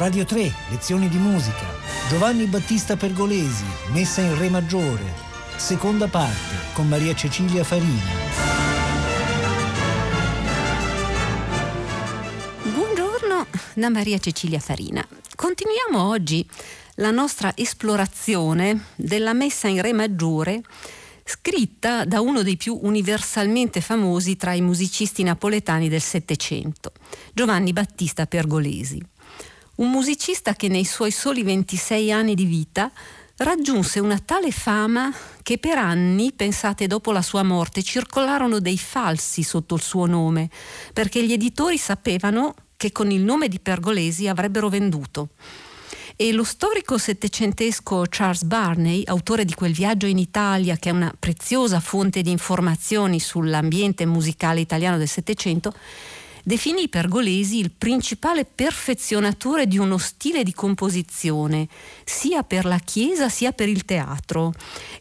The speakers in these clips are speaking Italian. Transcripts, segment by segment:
Radio 3, lezioni di musica. Giovanni Battista Pergolesi, messa in Re maggiore. Seconda parte, con Maria Cecilia Farina. Buongiorno da Maria Cecilia Farina. Continuiamo oggi la nostra esplorazione della messa in Re maggiore scritta da uno dei più universalmente famosi tra i musicisti napoletani del Settecento, Giovanni Battista Pergolesi. Un musicista che nei suoi soli 26 anni di vita raggiunse una tale fama che per anni, pensate dopo la sua morte, circolarono dei falsi sotto il suo nome, perché gli editori sapevano che con il nome di Pergolesi avrebbero venduto. E lo storico settecentesco Charles Barney, autore di quel viaggio in Italia, che è una preziosa fonte di informazioni sull'ambiente musicale italiano del Settecento, definì Pergolesi il principale perfezionatore di uno stile di composizione, sia per la Chiesa sia per il teatro,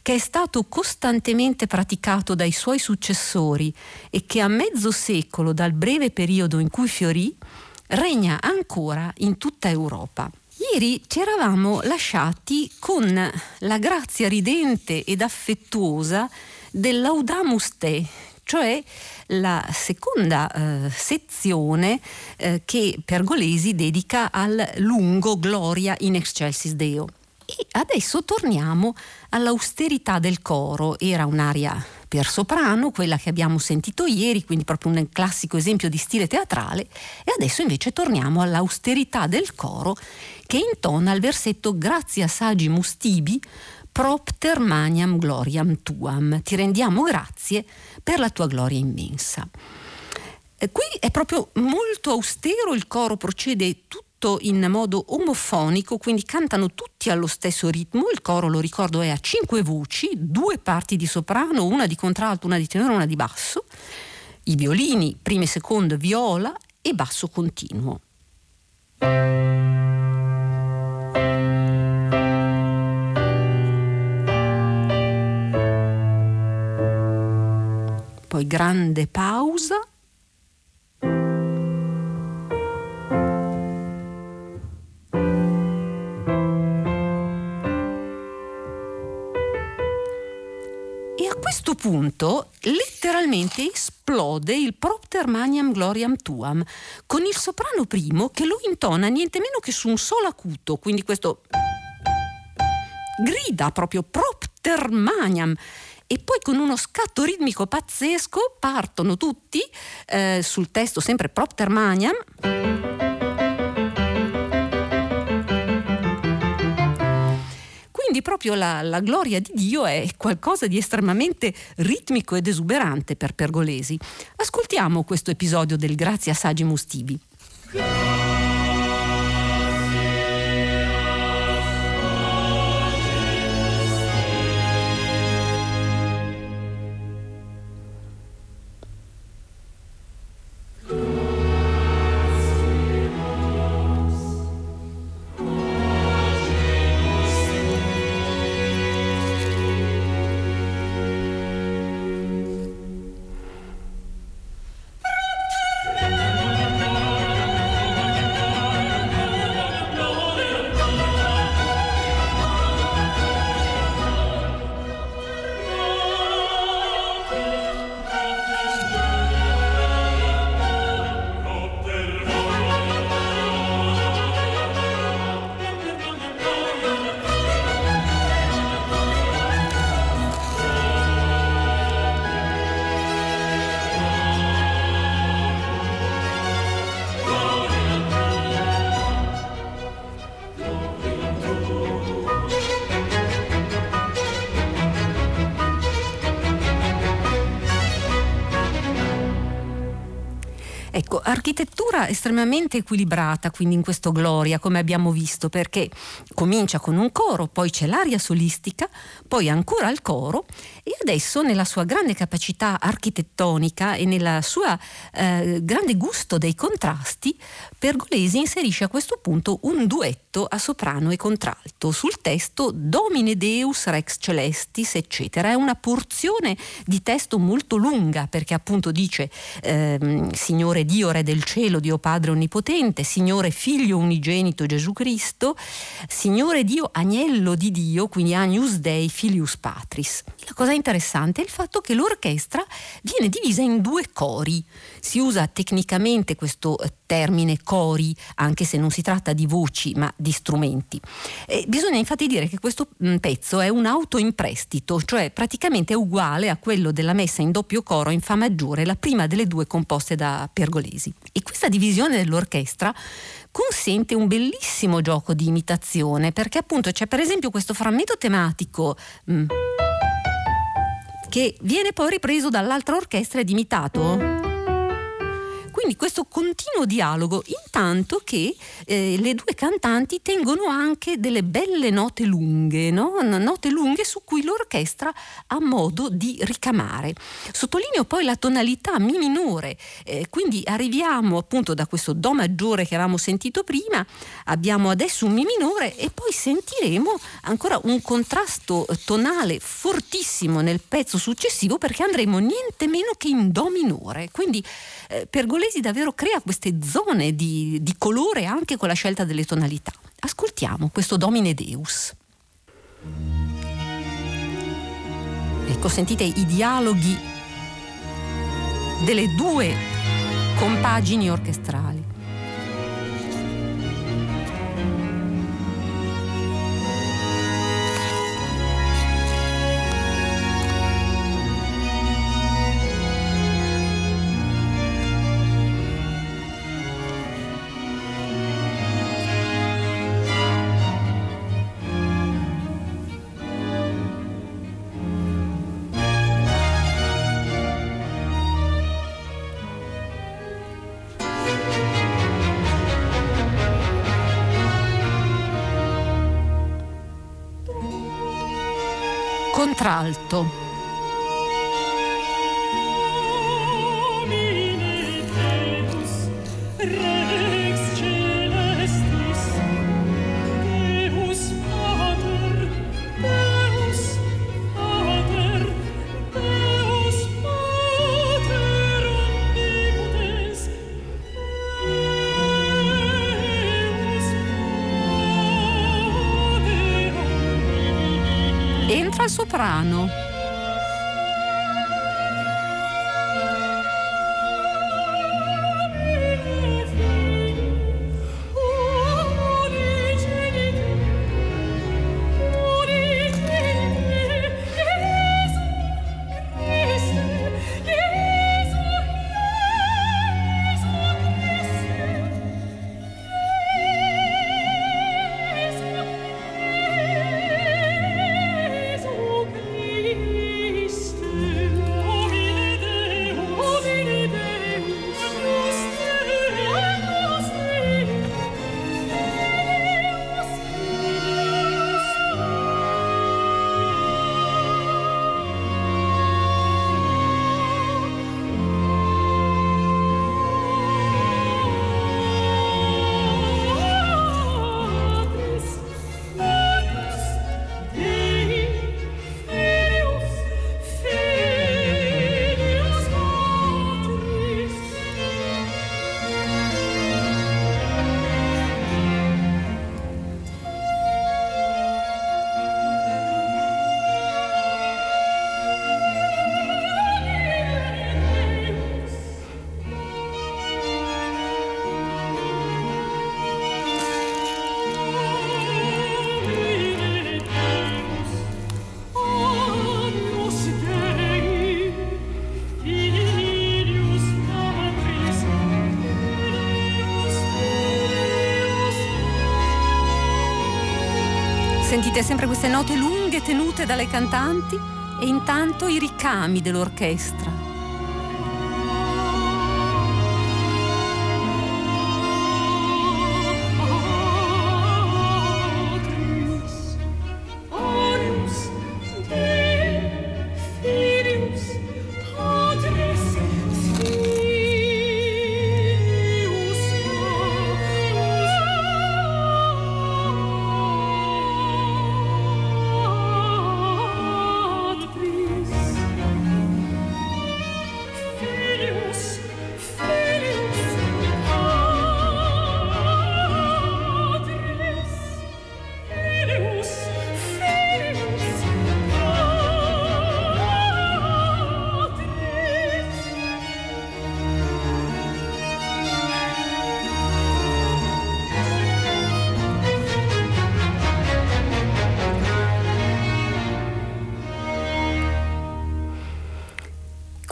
che è stato costantemente praticato dai suoi successori e che a mezzo secolo dal breve periodo in cui fiorì, regna ancora in tutta Europa. Ieri ci eravamo lasciati con la grazia ridente ed affettuosa dell'Audamus Te, cioè la seconda eh, sezione eh, che Pergolesi dedica al lungo Gloria in excelsis Deo. E adesso torniamo all'austerità del coro, era un'aria per soprano, quella che abbiamo sentito ieri, quindi proprio un classico esempio di stile teatrale, e adesso invece torniamo all'austerità del coro che intona il versetto Grazie a sagi mustibi propter maniam gloriam tuam. Ti rendiamo grazie per la tua gloria immensa. Eh, qui è proprio molto austero, il coro procede tutto in modo omofonico, quindi cantano tutti allo stesso ritmo. Il coro, lo ricordo, è a cinque voci, due parti di soprano, una di contralto, una di tenore, una di basso. I violini, prima e seconda, viola e basso continuo. Poi grande pausa. E a questo punto letteralmente esplode il Propter Maniam Gloriam Tuam con il soprano primo che lo intona niente meno che su un solo acuto, quindi questo grida proprio Propter Maniam e poi con uno scatto ritmico pazzesco partono tutti eh, sul testo sempre Propter Maniam. Quindi proprio la, la, gloria di Dio è qualcosa di estremamente ritmico ed esuberante per Pergolesi. Ascoltiamo questo episodio del Grazie a Sagimus Tibi. Ecco, architettura estremamente equilibrata, quindi in questo Gloria, come abbiamo visto, perché comincia con un coro, poi c'è l'aria solistica, poi ancora il coro e adesso nella sua grande capacità architettonica e nel suo eh, grande gusto dei contrasti, Pergolesi inserisce a questo punto un duetto duetto a soprano e contralto. Sul testo Domine Deus Rex Celestis, eccetera. È una porzione di testo molto lunga perché appunto dice ehm, Signore Dio, Re del cielo, Dio Padre Onnipotente, Signore Figlio Unigenito Gesù Cristo, Signore Dio Agnello di Dio, quindi Agnus Dei Filius Patris. La cosa interessante è il fatto che l'orchestra viene divisa in due cori. Si usa tecnicamente questo eh, termine cori, anche se non si tratta di voci ma di strumenti. E bisogna infatti dire che questo mm, pezzo è un auto in prestito, cioè praticamente è uguale a quello della messa in doppio coro in Fa maggiore, la prima delle due composte da Pergolesi. E questa divisione dell'orchestra consente un bellissimo gioco di imitazione, perché appunto c'è per esempio questo frammento tematico. Mm, che viene poi ripreso dall'altra orchestra ed imitato quindi questo continuo dialogo, intanto che eh, le due cantanti tengono anche delle belle note lunghe, no? note lunghe su cui l'orchestra ha modo di ricamare. Sottolineo poi la tonalità mi minore, eh, quindi arriviamo appunto da questo Do maggiore che avevamo sentito prima, abbiamo adesso un Mi minore e poi sentiremo ancora un contrasto tonale fortissimo nel pezzo successivo perché andremo niente meno che in Do minore. Quindi eh, Pergolesi davvero crea queste zone di, di colore anche con la scelta delle tonalità. Ascoltiamo questo Domine Deus. Ecco, sentite i dialoghi delle due compagini orchestrali. Contralto. Soprano. Sentite sempre queste note lunghe tenute dalle cantanti e intanto i ricami dell'orchestra.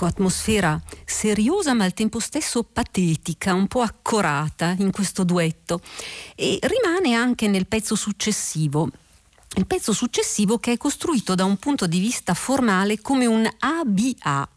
Atmosfera seriosa ma al tempo stesso patetica, un po' accorata in questo duetto e rimane anche nel pezzo successivo. Il pezzo successivo che è costruito da un punto di vista formale come un ABA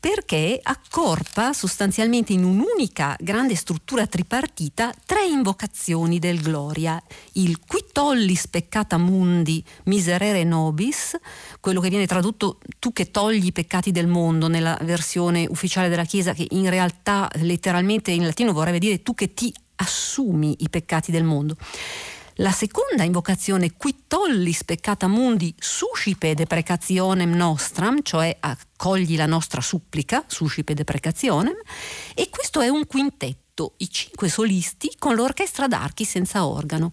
perché accorpa sostanzialmente in un'unica grande struttura tripartita tre invocazioni del Gloria, il qui tollis peccata mundi miserere nobis, quello che viene tradotto tu che togli i peccati del mondo nella versione ufficiale della Chiesa, che in realtà letteralmente in latino vorrebbe dire tu che ti assumi i peccati del mondo. La seconda invocazione, qui tollis peccata mundi suscipe deprecationem nostram, cioè accogli la nostra supplica, suscipe deprecationem, e questo è un quintetto, i cinque solisti con l'orchestra d'archi senza organo.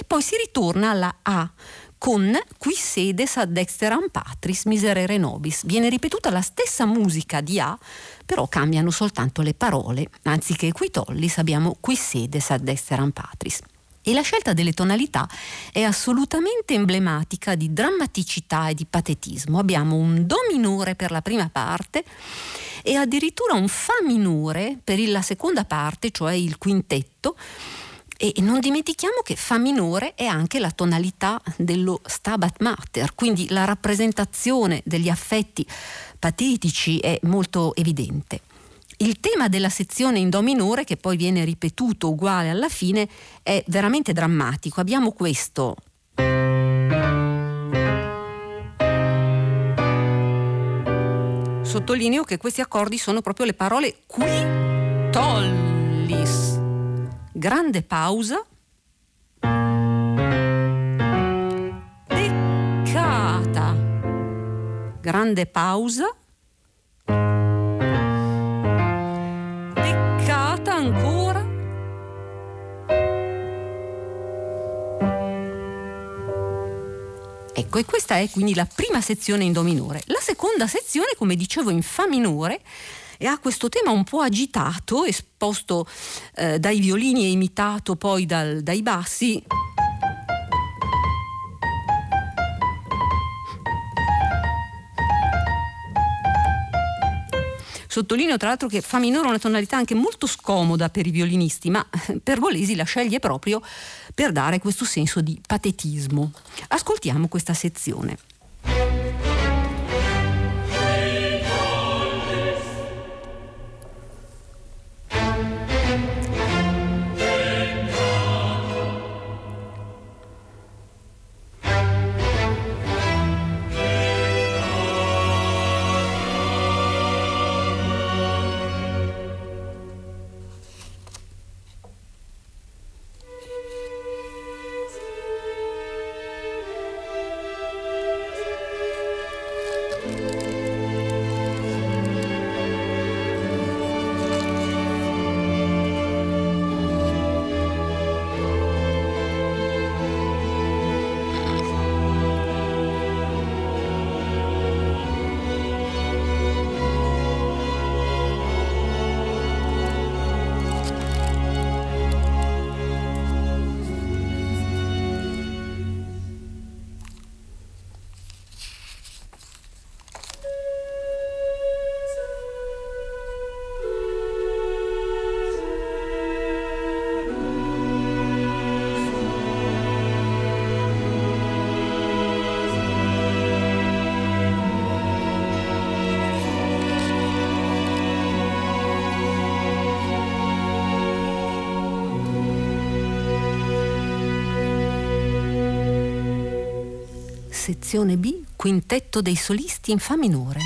E poi si ritorna alla A, con qui sedes ad dexteram patris miserere nobis. Viene ripetuta la stessa musica di A, però cambiano soltanto le parole. Anziché qui tollis abbiamo qui sedes ad dexteram patris. E la scelta delle tonalità è assolutamente emblematica di drammaticità e di patetismo. Abbiamo un Do minore per la prima parte e addirittura un Fa minore per la seconda parte, cioè il quintetto. E non dimentichiamo che Fa minore è anche la tonalità dello Stabat Mater, quindi la rappresentazione degli affetti patetici è molto evidente. Il tema della sezione in Do minore, che poi viene ripetuto uguale alla fine, è veramente drammatico. Abbiamo questo. Sottolineo che questi accordi sono proprio le parole qui tollis. Grande pausa. Peccata. Grande pausa. ancora? Ecco, e questa è quindi la prima sezione in Do minore. La seconda sezione, come dicevo, in Fa minore e ha questo tema un po' agitato, esposto eh, dai violini e imitato poi dal, dai bassi. Sottolineo tra l'altro che Fa minore una tonalità anche molto scomoda per i violinisti, ma eh, Pergolesi la sceglie proprio per dare questo senso di patetismo. Ascoltiamo questa sezione. Sezione B, quintetto dei solisti in Fa minore.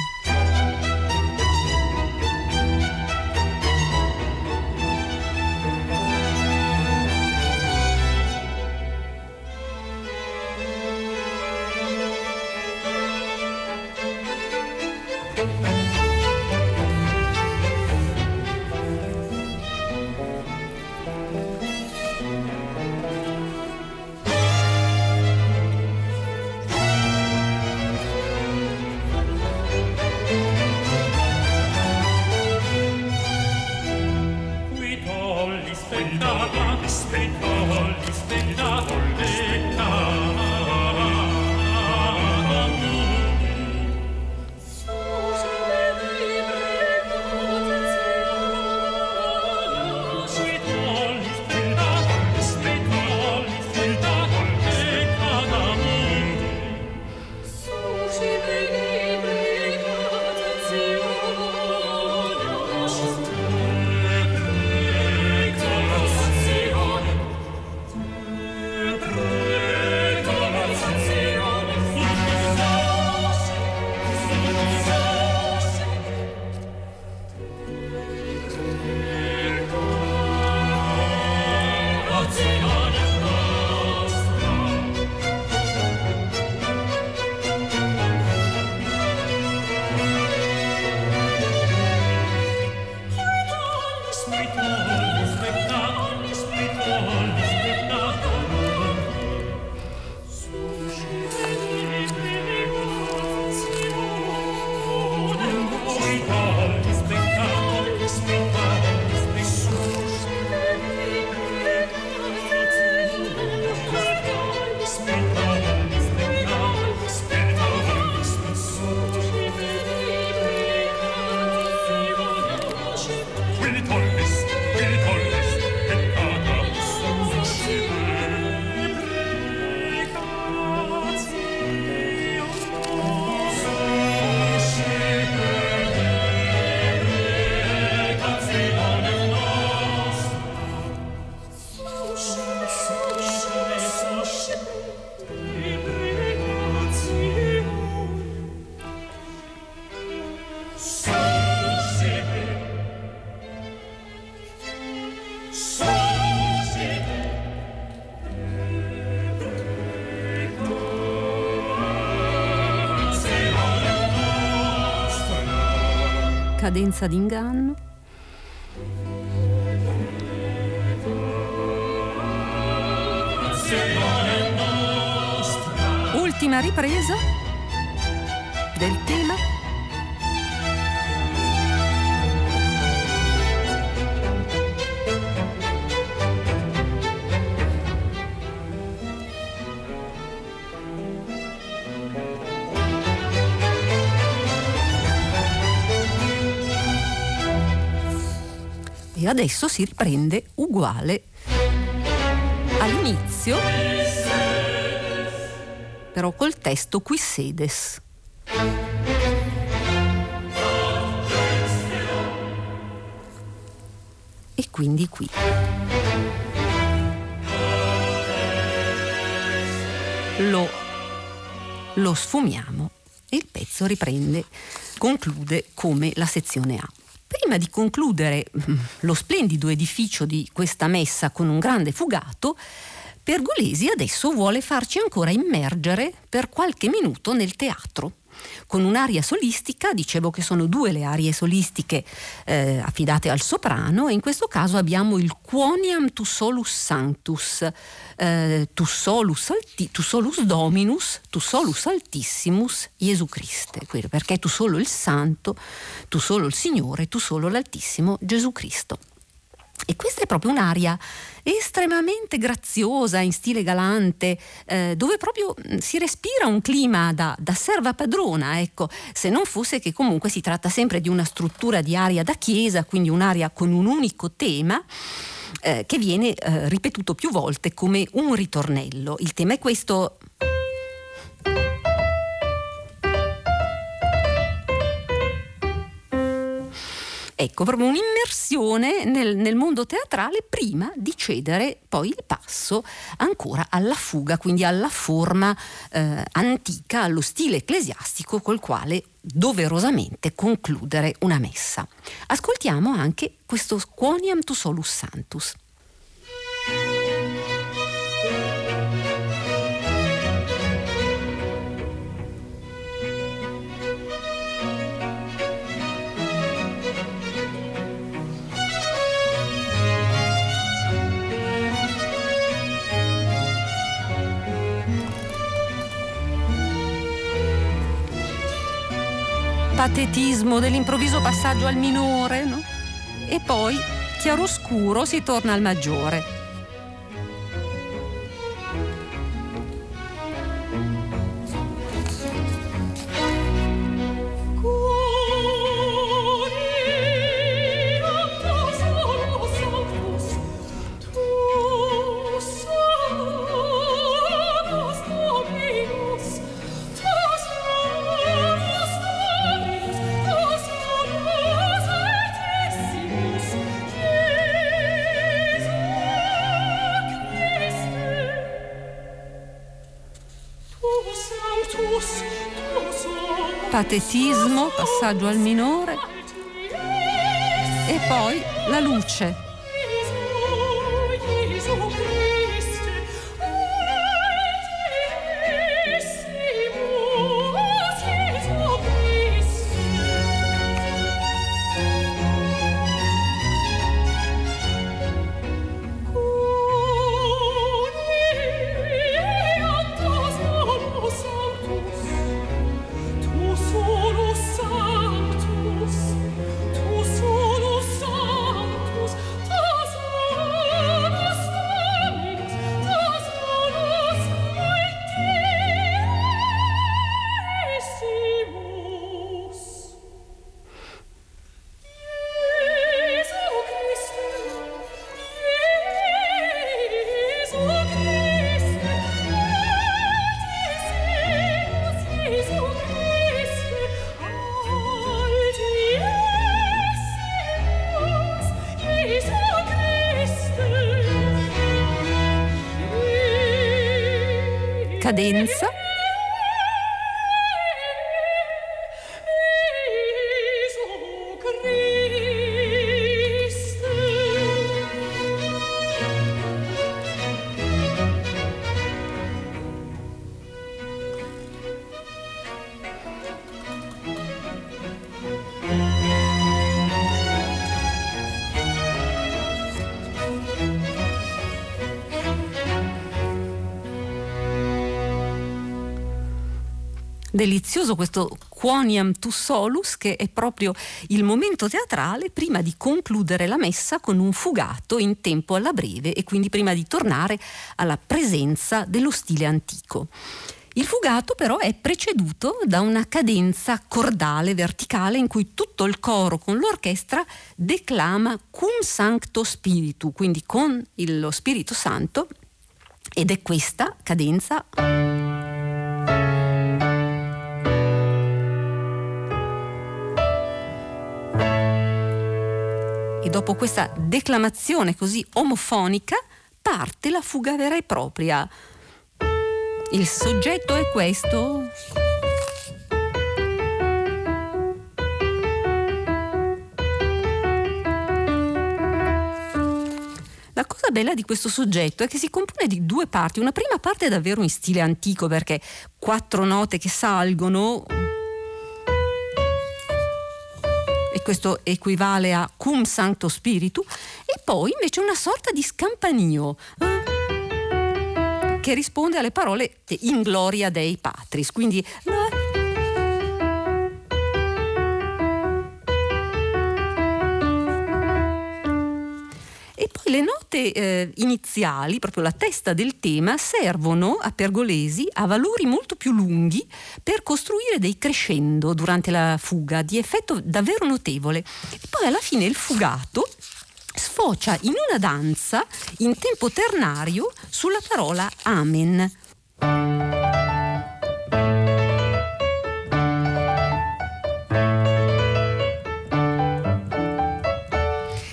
Cadenza d'inganno. Ultima ripresa del tema e adesso si riprende uguale all'inizio, però col testo qui sedes. E quindi qui. Lo, lo sfumiamo e il pezzo riprende, conclude come la sezione A. Prima di concludere mm, lo splendido edificio di questa messa con un grande fugato, Pergolesi adesso vuole farci ancora immergere per qualche minuto nel teatro con un'aria solistica, dicevo che sono due le arie solistiche eh, affidate al soprano e in questo caso abbiamo il Quoniam tu solus sanctus, eh, tu, solus alti, tu solus dominus, tu solus altissimus, Gesù Cristo, perché tu solo il santo, tu solo il Signore, tu solo l'altissimo Gesù Cristo. E questa è proprio un'aria estremamente graziosa, in stile galante, eh, dove proprio mm, si respira un clima da, da, serva padrona, ecco, se non fosse che comunque si tratta sempre di una struttura di aria da chiesa, quindi un'aria con un unico tema. Eh, che viene eh, ripetuto più volte come un ritornello. Il tema è questo, Ecco, proprio un'immersione nel, nel, mondo teatrale prima di cedere poi il passo ancora alla fuga, quindi alla forma eh, antica, allo stile ecclesiastico col quale doverosamente concludere una messa. Ascoltiamo anche questo Quoniam tu solus santus. Patetismo dell'improvviso passaggio al minore, no? E poi, chiaroscuro, si torna al maggiore. Patetismo, passaggio al minore e poi la luce. Cadenza delizioso questo Quoniam tu solus, che è proprio il momento teatrale prima di concludere la messa con un fugato in tempo alla breve e quindi prima di tornare alla presenza dello stile antico. Il fugato però è preceduto da una cadenza cordale verticale in cui tutto il coro con l'orchestra declama cum sancto spiritu, quindi con lo Spirito Santo ed è questa cadenza dopo questa declamazione così omofonica parte la fuga vera e propria. Il soggetto è questo. La cosa bella di questo soggetto è che si compone di due parti. Una prima parte è davvero in stile antico perché quattro note che salgono, questo equivale a cum sancto spiritu, e poi invece una sorta di scampanio. Eh, che risponde alle parole in gloria dei patris, quindi eh, le note eh, iniziali, proprio la testa del tema, servono a Pergolesi a valori molto più lunghi per costruire dei crescendo durante la fuga di effetto davvero notevole. E poi alla fine il fugato sfocia in una danza in tempo ternario sulla parola Amen.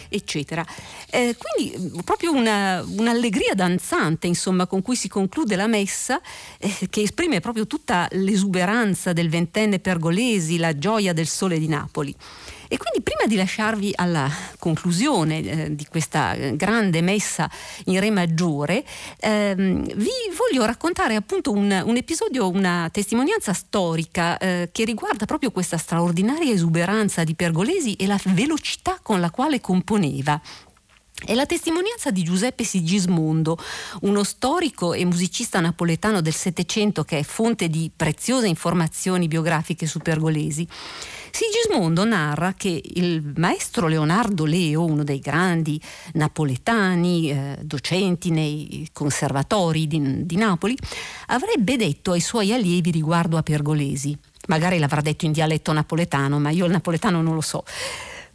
eccetera. Eh, quindi mm, proprio una, un'allegria danzante, insomma, con cui si conclude la messa, eh, che esprime proprio tutta l'esuberanza del ventenne pergolesi, la gioia del sole di Napoli. E quindi prima di lasciarvi alla conclusione eh, di questa grande messa in Re maggiore, ehm, vi voglio raccontare appunto un, un, episodio, una testimonianza storica eh, che riguarda proprio questa straordinaria esuberanza di Pergolesi e la velocità con la quale componeva. È la testimonianza di Giuseppe Sigismondo, uno storico e musicista napoletano del Settecento che è fonte di preziose informazioni biografiche su Pergolesi. Sigismondo narra che il maestro Leonardo Leo, uno dei grandi napoletani, eh, docenti nei conservatori di, di Napoli, avrebbe detto ai suoi allievi riguardo a Pergolesi, magari l'avrà detto in dialetto napoletano, ma io il napoletano non lo so.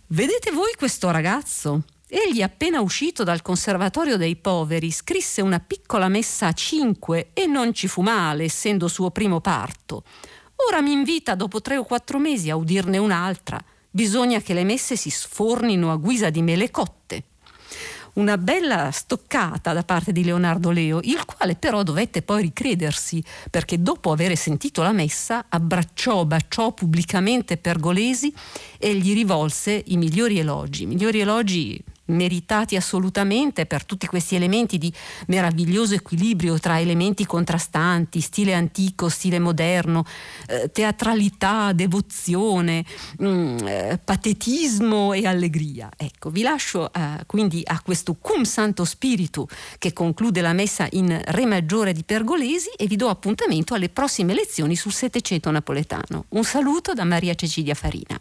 Vedete voi questo ragazzo? Egli, appena uscito dal conservatorio dei poveri, scrisse una piccola messa a cinque e non ci fu male, essendo suo primo parto. Ora mi invita dopo tre o quattro mesi a udirne un'altra. Bisogna che le messe si sfornino a guisa di mele cotte. Una bella stoccata da parte di Leonardo Leo, il quale però dovette poi ricredersi, perché dopo aver sentito la messa abbracciò, baciò pubblicamente Pergolesi e gli rivolse i migliori elogi. Migliori elogi meritati assolutamente per tutti questi elementi di meraviglioso equilibrio tra elementi contrastanti, stile antico, stile moderno, eh, teatralità, devozione, mh, mm, eh, patetismo e allegria. Ecco, vi lascio eh, quindi a questo cum santo spiritu che conclude la messa in Re maggiore di Pergolesi e vi do appuntamento alle prossime lezioni sul Settecento napoletano. Un saluto da Maria Cecilia Farina.